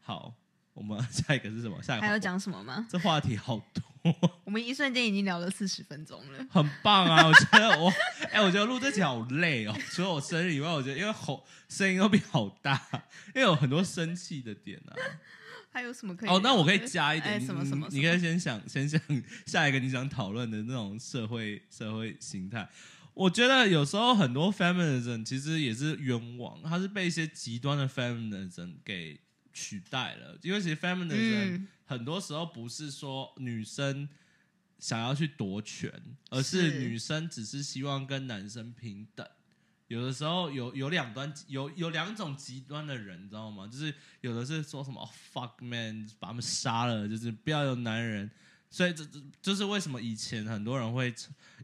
好，我们 下一个是什么？下一个还要讲什么吗？这话题好多。我们一瞬间已经聊了四十分钟了。很棒啊！我觉得我，哎、我觉得录这集好累哦。除了我生日以外，我觉得因为吼声音都变好大，因为有很多生气的点啊。还有什么可以？哦，那我可以加一点，什么什么？你你可以先想，先想下一个你想讨论的那种社会社会形态。我觉得有时候很多 feminism 其实也是冤枉，它是被一些极端的 feminism 给取代了。因为其实 feminism、嗯很多时候不是说女生想要去夺权，而是是女生只是希望跟男生平等。有的时候有有两端有有两种极端的人，你知道吗？就是有的是说什么、哦 fuck man，把他们杀了，就是不要有男人。所以这这就是为什么以前很多人会，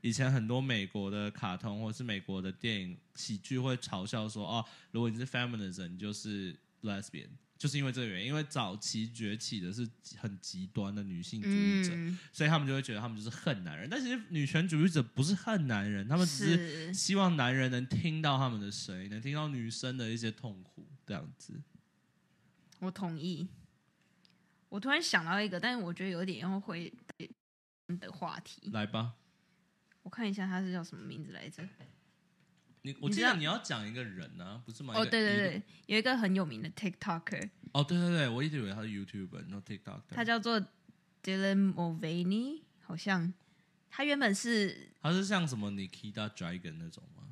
以前很多美国的卡通或是美国的电影喜剧会嘲笑说，哦，如果你是 feminism，你就是 lesbian，就是因为这个原因，因为早期崛起的是很极端的女性主义者，嗯，所以他们就会觉得他们就是恨男人。但其实女权主义者不是恨男人，他们只是是希望男人能听到他们的声音，能听到女生的一些痛苦，这样子。我同意。我突然想到一个，但是我觉得有点要会的话题。来吧，我看一下他是叫什么名字来着？你我你知道记得你要讲一个人呢、不是吗？哦，对对，一对，有一个很有名的 TikToker，哦，对对对，我一直以为他是 YouTuber，然后 TikTok。他叫做 Dylan Mulvaney，好像他原本是他是像什么 Nikita Dragon 那种吗？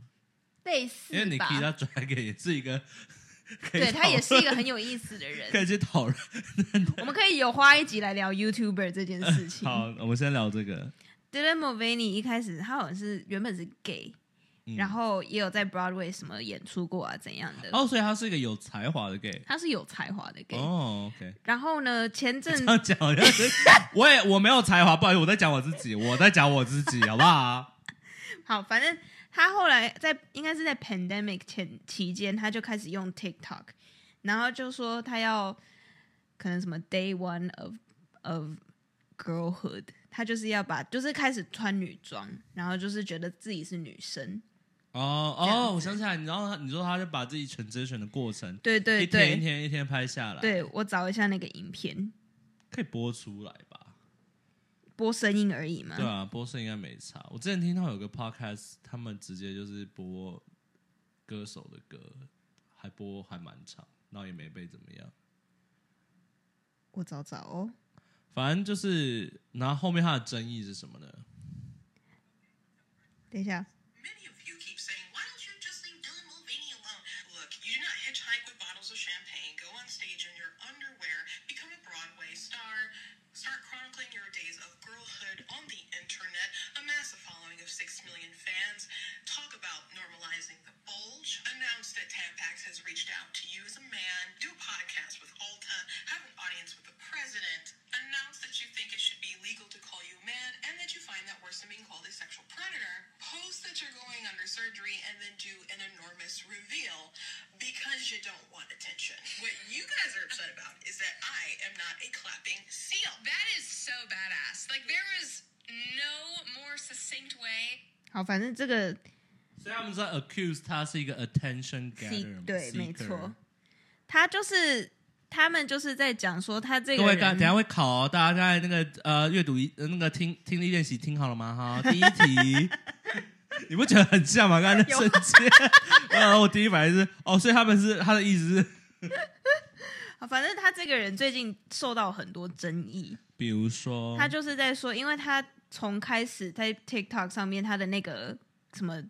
类似因为吧，Nikita Dragon 也是一个 对他也是一个很有意思的人可。以去讨论。我们可以有花一集来聊 YouTuber 这件事情。好，我们先聊这个。Dylan Mulvaney 一开始他好像是原本是 gay，、嗯然后也有在 Broadway 什么演出过啊怎样的。哦，所以他是一个有才华的 gay。他是有才华的 gay，、哦，OK。然后呢，前阵这样讲我也我没有才华，不好意思，我在讲我自己，我在讲我自己，好不好？好，反正他后来在应该是在 pandemic 前期间，他就开始用 TikTok，然后就说他要可能什么 day one of of girlhood，他就是要把就是开始穿女装，然后就是觉得自己是女生，哦哦，我想起来，你知道他，你说他就把自己 transition 的过程，对对一天一，天一天拍下来，，对我找一下那个影片，可以播出来吧？播声音而已嘛。对啊，播声应该没差。我之前听到有个 podcast，他们直接就是播歌手的歌，还播还蛮长，然后也没被怎么样。我找找哦，反正就是，然后后面他的争议是什么呢？等一下，Many of you keep announce that Tampax has reached out to you as a man, do a podcast with Alta, have an audience with the president, announce that you think it should be legal to call you man, and that you find that worse than being called a sexual predator, post that you're going under surgery and then do an enormous reveal because you don't want attention. What you guys are upset about is that I am not a clapping seal. That is so badass. Like there was no more succinct way 好，反正这个 所以他们说 accuse 他是一个 attention C gatherer，对，没错，他就是他们就是在讲说他这各位，个人刚等下会考哦，大家刚才那个呃阅读一呃那个听听力练习听好了吗？哈，第一题，你不觉得很像吗？刚才那瞬间，呃，我第一反应是哦，所以他们是他的意思是，反正他这个人最近受到很多争议，比如说他就是在说，因为他从开始在 TikTok 上面他的那个什么。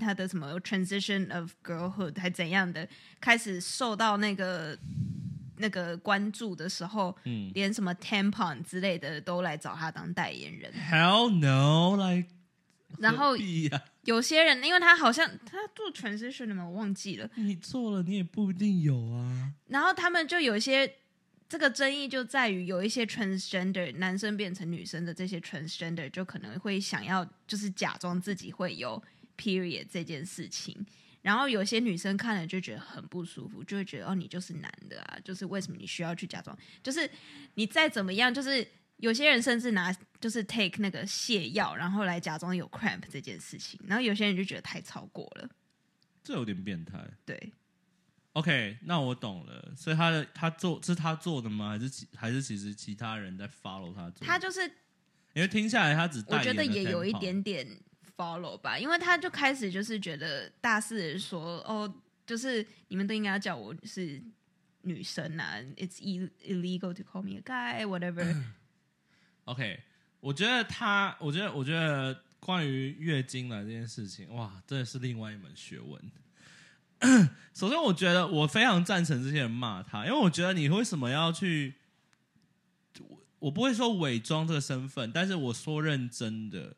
他的什么 transition of girlhood 还怎样的，开始受到那个那个关注的时候，嗯连什么 tampon 之类的都来找他当代言人。，Hell no，like 然后有些人，因为他好像他做 transition 的嘛？我忘记了。你做了，你也不一定有啊。然后他们就有一些这个争议就在于有一些 transgender 男生变成女生的这些 transgender 就可能会想要就是假装自己会有 period 这件事情。然后有些女生看了就觉得很不舒服，就会觉得哦，你就是男的啊，就是为什么你需要去假装？就是你再怎么样，就是有些人甚至拿就是 take 那个泻药，然后来假装有 cramp 这件事情，然后有些人就觉得太超过了，这有点变态。对。OK，那我懂了。所以他的他做是他做的吗？还是其还是其实其他人在 follow 他做？他就是因为听下来他只我觉得也有一点点 follow 吧，因为他就开始就是觉得大肆说哦，就是你们都应该叫我是女生啊，it's illegal to call me a guy whatever。OK，我觉得他，我觉得，我觉得关于月经来这件事情，哇，真的是另外一门学问。首先，我觉得我非常赞成这些人骂他，因为我觉得你为什么要去？我我不会说伪装这个身份，但是我说认真的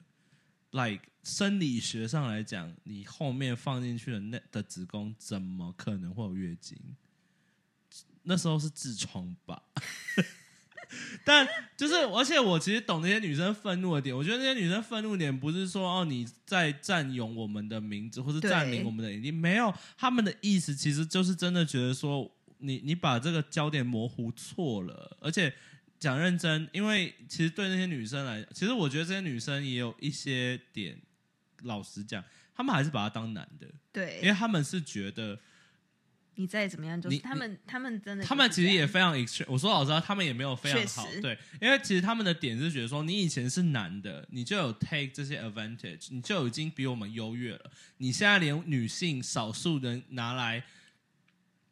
，like 生理学上来讲，你后面放进去的那的子宫怎么可能会有月经？那时候是痔疮吧？但就是，而且我其实懂那些女生愤怒的点。我觉得那些女生愤怒点不是说哦你在占用我们的名字，或是占领我们的领地，没有。他们的意思其实就是真的觉得说，你你把这个焦点模糊错了。而且讲认真，因为其实对那些女生来，其实我觉得这些女生也有一些点，老实讲，他们还是把他当男的，对因为对，他们是觉得你再怎么样，就是你他们他们真的他们其实也非常 extreme。我说老实话，他们也没有非常好，对，因为其实他们的点是觉得说，你以前是男的，你就有 take 这些 advantage，你就已经比我们优越了。你现在连女性少数人拿来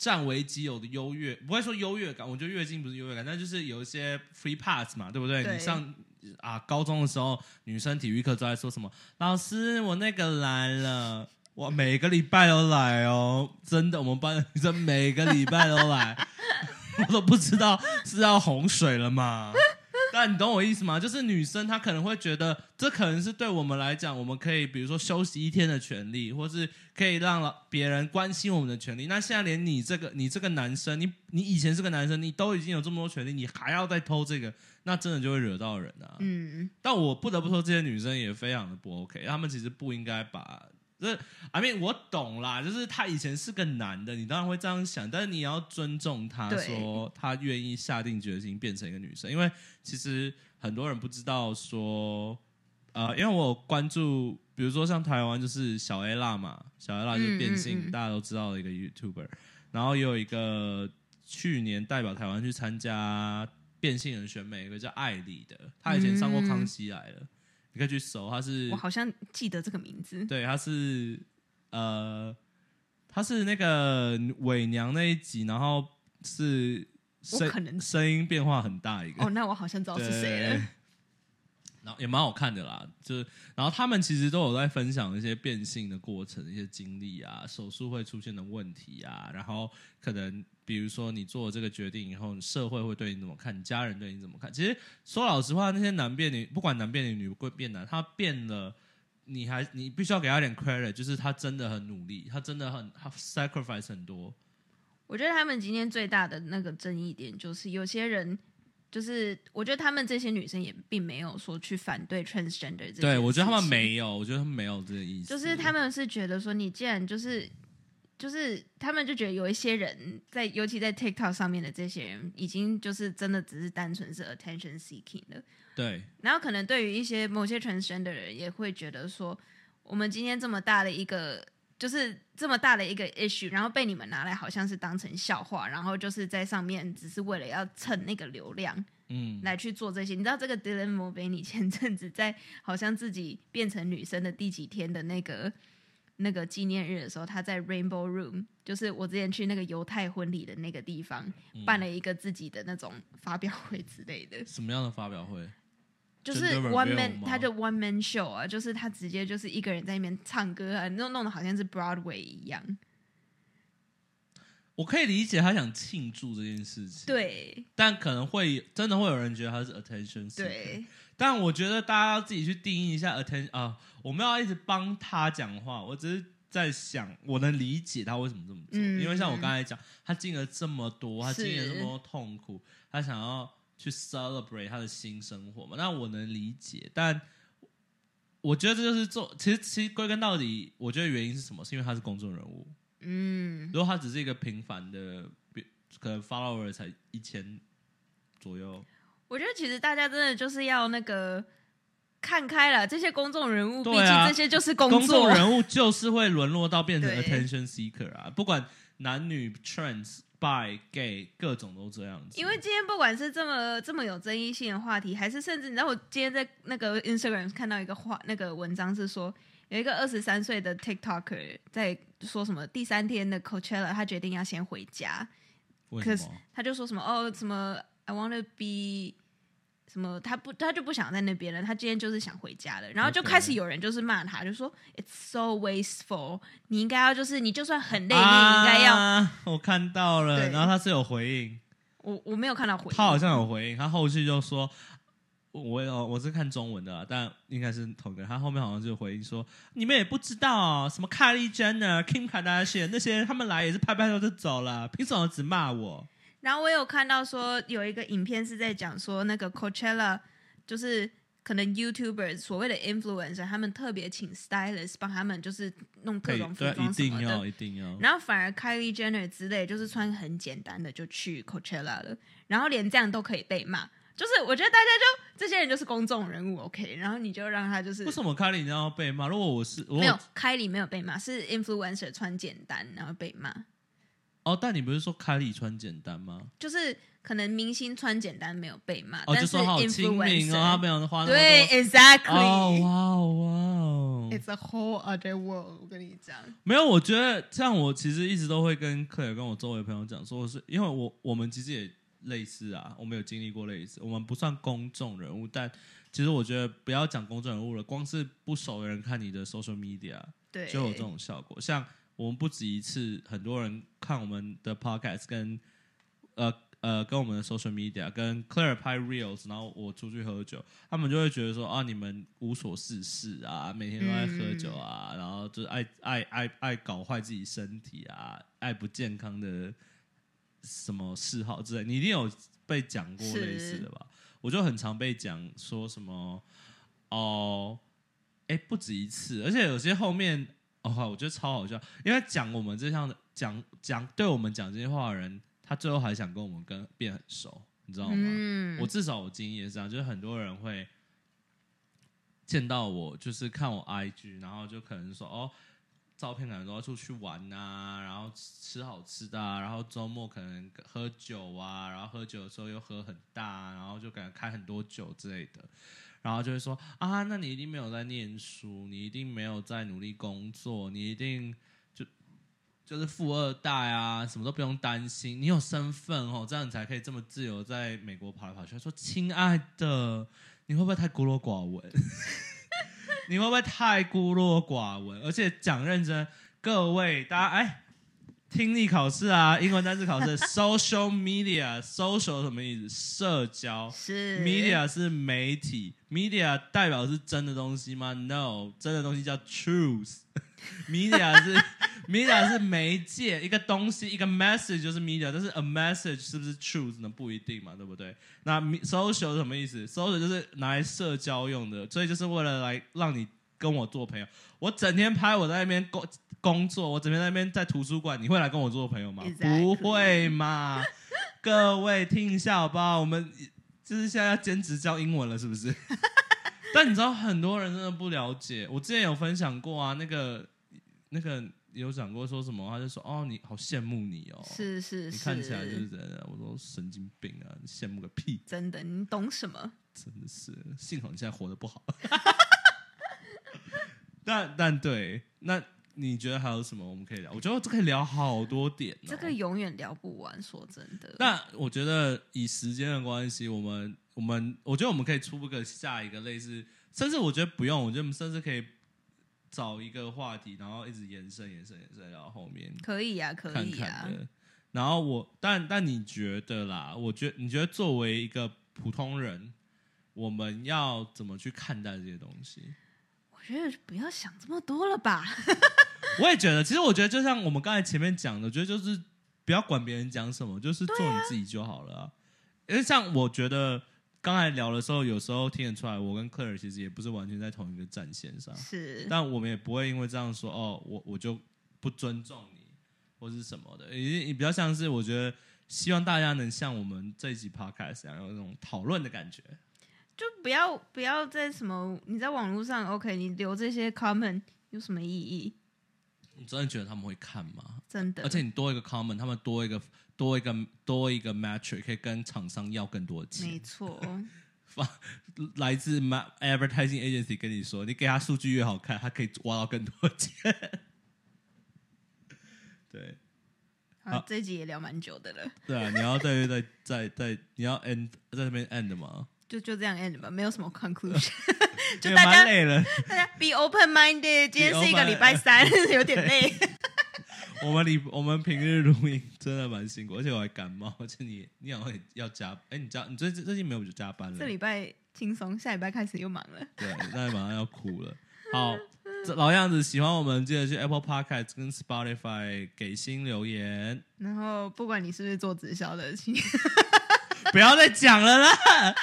占为己有的优越，不会说优越感，我觉得月经不是优越感，但就是有一些 free pass 嘛，对不对？对你上啊高中的时候，女生体育课都在说什么？老师，我那个来了。我每个礼拜都来哦，真的，我们班的女生每个礼拜都来，我都不知道是要洪水了吗？但你懂我意思吗？就是女生她可能会觉得，这可能是对我们来讲，我们可以比如说休息一天的权利，或是可以让别人关心我们的权利。那现在连你这个你这个男生，你你以前是个男生，你都已经有这么多权利，你还要再偷这个，那真的就会惹到人啊。嗯，但我不得不说，这些女生也非常的不 OK，她们其实不应该把这，I mean 我懂啦，就是他以前是个男的，你当然会这样想，但是你也要尊重他，说他愿意下定决心变成一个女生，因为其实很多人不知道说，呃，因为我关注，比如说像台湾就是小 A 辣嘛，小 A 辣就是变性，嗯嗯嗯。大家都知道的一个 YouTuber，然后也有一个去年代表台湾去参加变性人选美，一个叫艾丽的，她以前上过《康熙来了》你可以去搜，他是我好像记得这个名字。对，他是呃，他是那个伪娘那一集，然后是声我可能声音变化很大一个，哦，那我好像知道是谁了。然后也蛮好看的啦，就是然后他们其实都有在分享一些变性的过程、一些经历啊，手术会出现的问题啊，然后可能比如说你做了这个决定以后，社会会对你怎么看，你家人对你怎么看？其实说老实话，那些男变女，不管男变女、女变男，他变了。你还你必须要给他点 credit，就是他真的很努力，他真的很他 sacrifice 很多。我觉得他们今天最大的那个争议点就是，有些人就是我觉得他们这些女生也并没有说去反对 transgender 这件对我觉得他们没有，我觉得他们没有这个意思，就是他们是觉得说，你既然就是就是他们就觉得有一些人在，尤其在 TikTok 上面的这些人，已经就是真的只是单纯是 attention seeking 的。对然后可能对于一些某些 transgender 人，也会觉得说，我们今天这么大的一个。就是这么大的一个 issue，然后被你们拿来好像是当成笑话，然后就是在上面只是为了要蹭那个流量，嗯，来去做这些。你知道这个 Dylan Mulvaney 前阵子在好像自己变成女生的第几天的那个那个纪念日的时候，他在 Rainbow Room，就是我之前去那个犹太婚礼的那个地方，嗯办了一个自己的那种发表会之类的，什么样的发表会？就是 one man，他就 one man show 啊，就是他直接就是一个人在那边唱歌啊，弄弄的好像是 Broadway 一样。我可以理解他想庆祝这件事情，，对。但可能会真的会有人觉得他是 attention，seeker 对，但我觉得大家要自己去定义一下 attention 啊，我们要一直帮他讲话，我只是在想，我能理解他为什么这么做，嗯因为像我刚才讲，他经历了这么多，他是。经历了这么多痛苦，他想要去 celebrate 他的新生活嘛，那我能理解，但我觉得这就是做，其实其实归根到底，我觉得原因是什么？是因为他是公众人物，嗯，如果他只是一个平凡的，比可能 follower 才一千左右，我觉得其实大家真的就是要那个看开了，这些公众人物，毕竟这些就是工公众。人物就是会沦落到变成 attention seeker 啊，不管男女、trans、bi、gay，各种都这样子。因为今天不管是这么这么有争议性的话题，还是甚至你知道，我今天在那个 Instagram 看到一个话，那个文章是说，有一个二十三岁的 TikToker 在说什么第三天的 Coachella，他决定要先回家，可是？他就说什么哦什么 I want to be 什么，他不他就不想在那边了，他今天就是想回家了，然后就开始有人就是骂他，就说 It's so wasteful，你应该要就是你就算很累，你也啊应该要。我看到了，然后他是有回应，我我没有看到回应，他好像有回应，他后续就说。我有我是看中文的啦，但应该是同一个人。他后面好像就回应说：“你们也不知道哦什么 Kylie Jenner、Kim Kardashian 那些，他们来也是拍拍手就走了，凭什么只骂我？然后我有看到说有一个影片是在讲说那个 Coachella 就是可能 YouTuber 所谓的 influencer，他们特别请 stylist 帮他们就是弄各种服对，一装什么定要，的。一定要。然后反而 Kylie Jenner 之类，就是穿很简单的就去 Coachella 了，然后连这样都可以被骂，就是我觉得大家就这些人就是公众人物，OK，然后你就让他就是为什么凯莉一定要被骂？如果我是我没有 Kylie 没有被骂，是 influencer 穿简单然后被骂，哦，但你不是说凯莉穿简单吗？就是可能明星穿简单没有被骂，哦，但就是说好亲民哦，他没有花那么多对，exactly。哦，哇哦哇哦，It's a whole other world。我跟你讲，没有，我觉得这样，我其实一直都会跟克尔跟我周围朋友讲说，是因为我我们其实也类似啊，我们有经历过类似，我们不算公众人物，但其实我觉得不要讲公众人物了，光是不熟的人看你的 social media 对，就有这种效果。像我们不止一次，很多人看我们的 podcast 跟呃呃跟我们的 social media 跟 Claire 拍 reels，然后我出去喝酒，他们就会觉得说啊，你们无所事事啊，每天都在喝酒啊，然后就是爱爱爱爱搞坏自己身体啊，爱不健康的什么嗜好之类，你一定有被讲过类似的吧？我就很常被讲说什么哦，哎，不止一次，而且有些后面哦，我觉得超好笑，因为讲我们这项的讲讲对我们讲这些话的人，他最后还想跟我们跟变很熟，你知道吗？嗯我至少我经验是这样，就是很多人会见到我，就是看我 IG，然后就可能说哦，照片可能都要出去玩啊，然后吃好吃的啊，然后周末可能喝酒啊，然后喝酒的时候又喝很大啊，然后就感觉开很多酒之类的。然后就会说啊，那你一定没有在念书，你一定没有在努力工作，你一定就就是富二代啊，什么都不用担心，你有身份哦，这样你才可以这么自由在美国跑来跑去。他说：“亲爱的，你会不会太孤陋寡闻？你会不会太孤陋寡闻？而且讲认真，各位大家哎。”听力考试啊，英文单词考试，social media，social 什么意思？社交，是 media 是媒体，media 代表是真的东西吗？No，真的东西叫 truth。media 是 media 是媒介，一个东西，一个 message 就是 media，但是 a message 是不是 truth 呢？不一定嘛，对不对？那 social 是什么意思？social 就是拿来社交用的，所以就是为了来让你跟我做朋友。我整天拍我在那边工工作，我整天在那边在图书馆，你会来跟我做朋友吗 Exactly 不会嘛？各位听一下好不好？我们就是现在要兼职教英文了，是不是？但你知道很多人真的不了解，我之前有分享过啊，那个那个有讲过说什么，他就说哦，你好羡慕你哦，是是是，你看起来就是这样。我说神经病啊，你羡慕个屁，真的，你懂什么？真的是，幸好你现在活得不好。但但对，那你觉得还有什么我们可以聊？我觉得这可以聊好多点、哦。这个永远聊不完，说真的。那我觉得以时间的关系，我们我们我觉得我们可以出个下一个类似，甚至我觉得不用，我觉得我们甚至可以找一个话题，然后一直延伸延伸延伸到后面可以啊，可看以啊看。的。然后我但但你觉得啦？我觉你觉得作为一个普通人，我们要怎么去看待这些东西？我觉得不要想这么多了吧。我也觉得，其实我觉得就像我们刚才前面讲的，我觉得就是不要管别人讲什么，就是做你自己就好了啊、因为像我觉得刚才聊的时候，有时候听得出来，我跟 Claire 其实也不是完全在同一个战线上，是，但我们也不会因为这样说哦，我我就不尊重你或是什么的，也也比较像是我觉得希望大家能像我们这一集 Podcast 一样有那种讨论的感觉。就不要不要在什么你在网络上 OK，你留这些 comment 有什么意义？你真的觉得他们会看吗？真的，而且你多一个 comment，他们多一个多一个多一个 metric，可以跟厂商要更多钱。没错，来自 ma- advertising agency 跟你说，你给他数据越好看，他可以挖到更多钱。对好，好这一集也聊蛮久的了，对啊，你要对对对，在在你要 end 在那边 end 吗？就就这样 end 吧，没有什么 conclusion，就大家累了。大家 be open minded。今天是一个礼拜三，有点累。我们礼我们平日录音真的蛮辛苦，而且我还感冒，而且你你好像要加，哎，你加你最最近没有就加班了这？礼拜轻松，下礼拜开始又忙了。对，那马上要哭了。好，这老样子，喜欢我们记得去 Apple Podcast 跟 Spotify 给新留言，然后不管你是不是做直销的，请不要再讲了啦。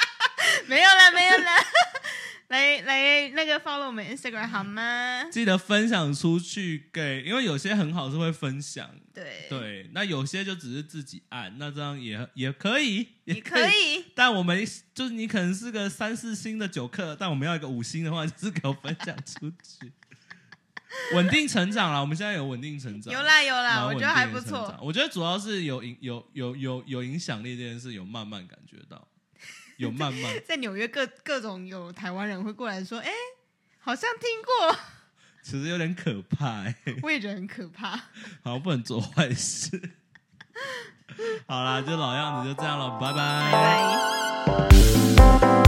没有了，没有了。来来，那个 follow 我们 Instagram 好吗？记得分享出去给，因为有些很好是会分享，对，对，那有些就只是自己按，那这样也也可以，也可。以。但我们就是你可能是个三四星的酒客，但我们要一个五星的话，就是给我分享出去，稳定成长了。我们现在有稳定成长，有啦有啦，我觉得还不错。。我觉得主要是有影有有有有影响力这件事，有慢慢感觉到，有慢慢，在纽约各各种有台湾人会过来说，哎、好像听过，其实有点可怕、欸，我也觉得很可怕。好像不能做坏事。好啦，就老样子，就这样了，拜拜拜拜。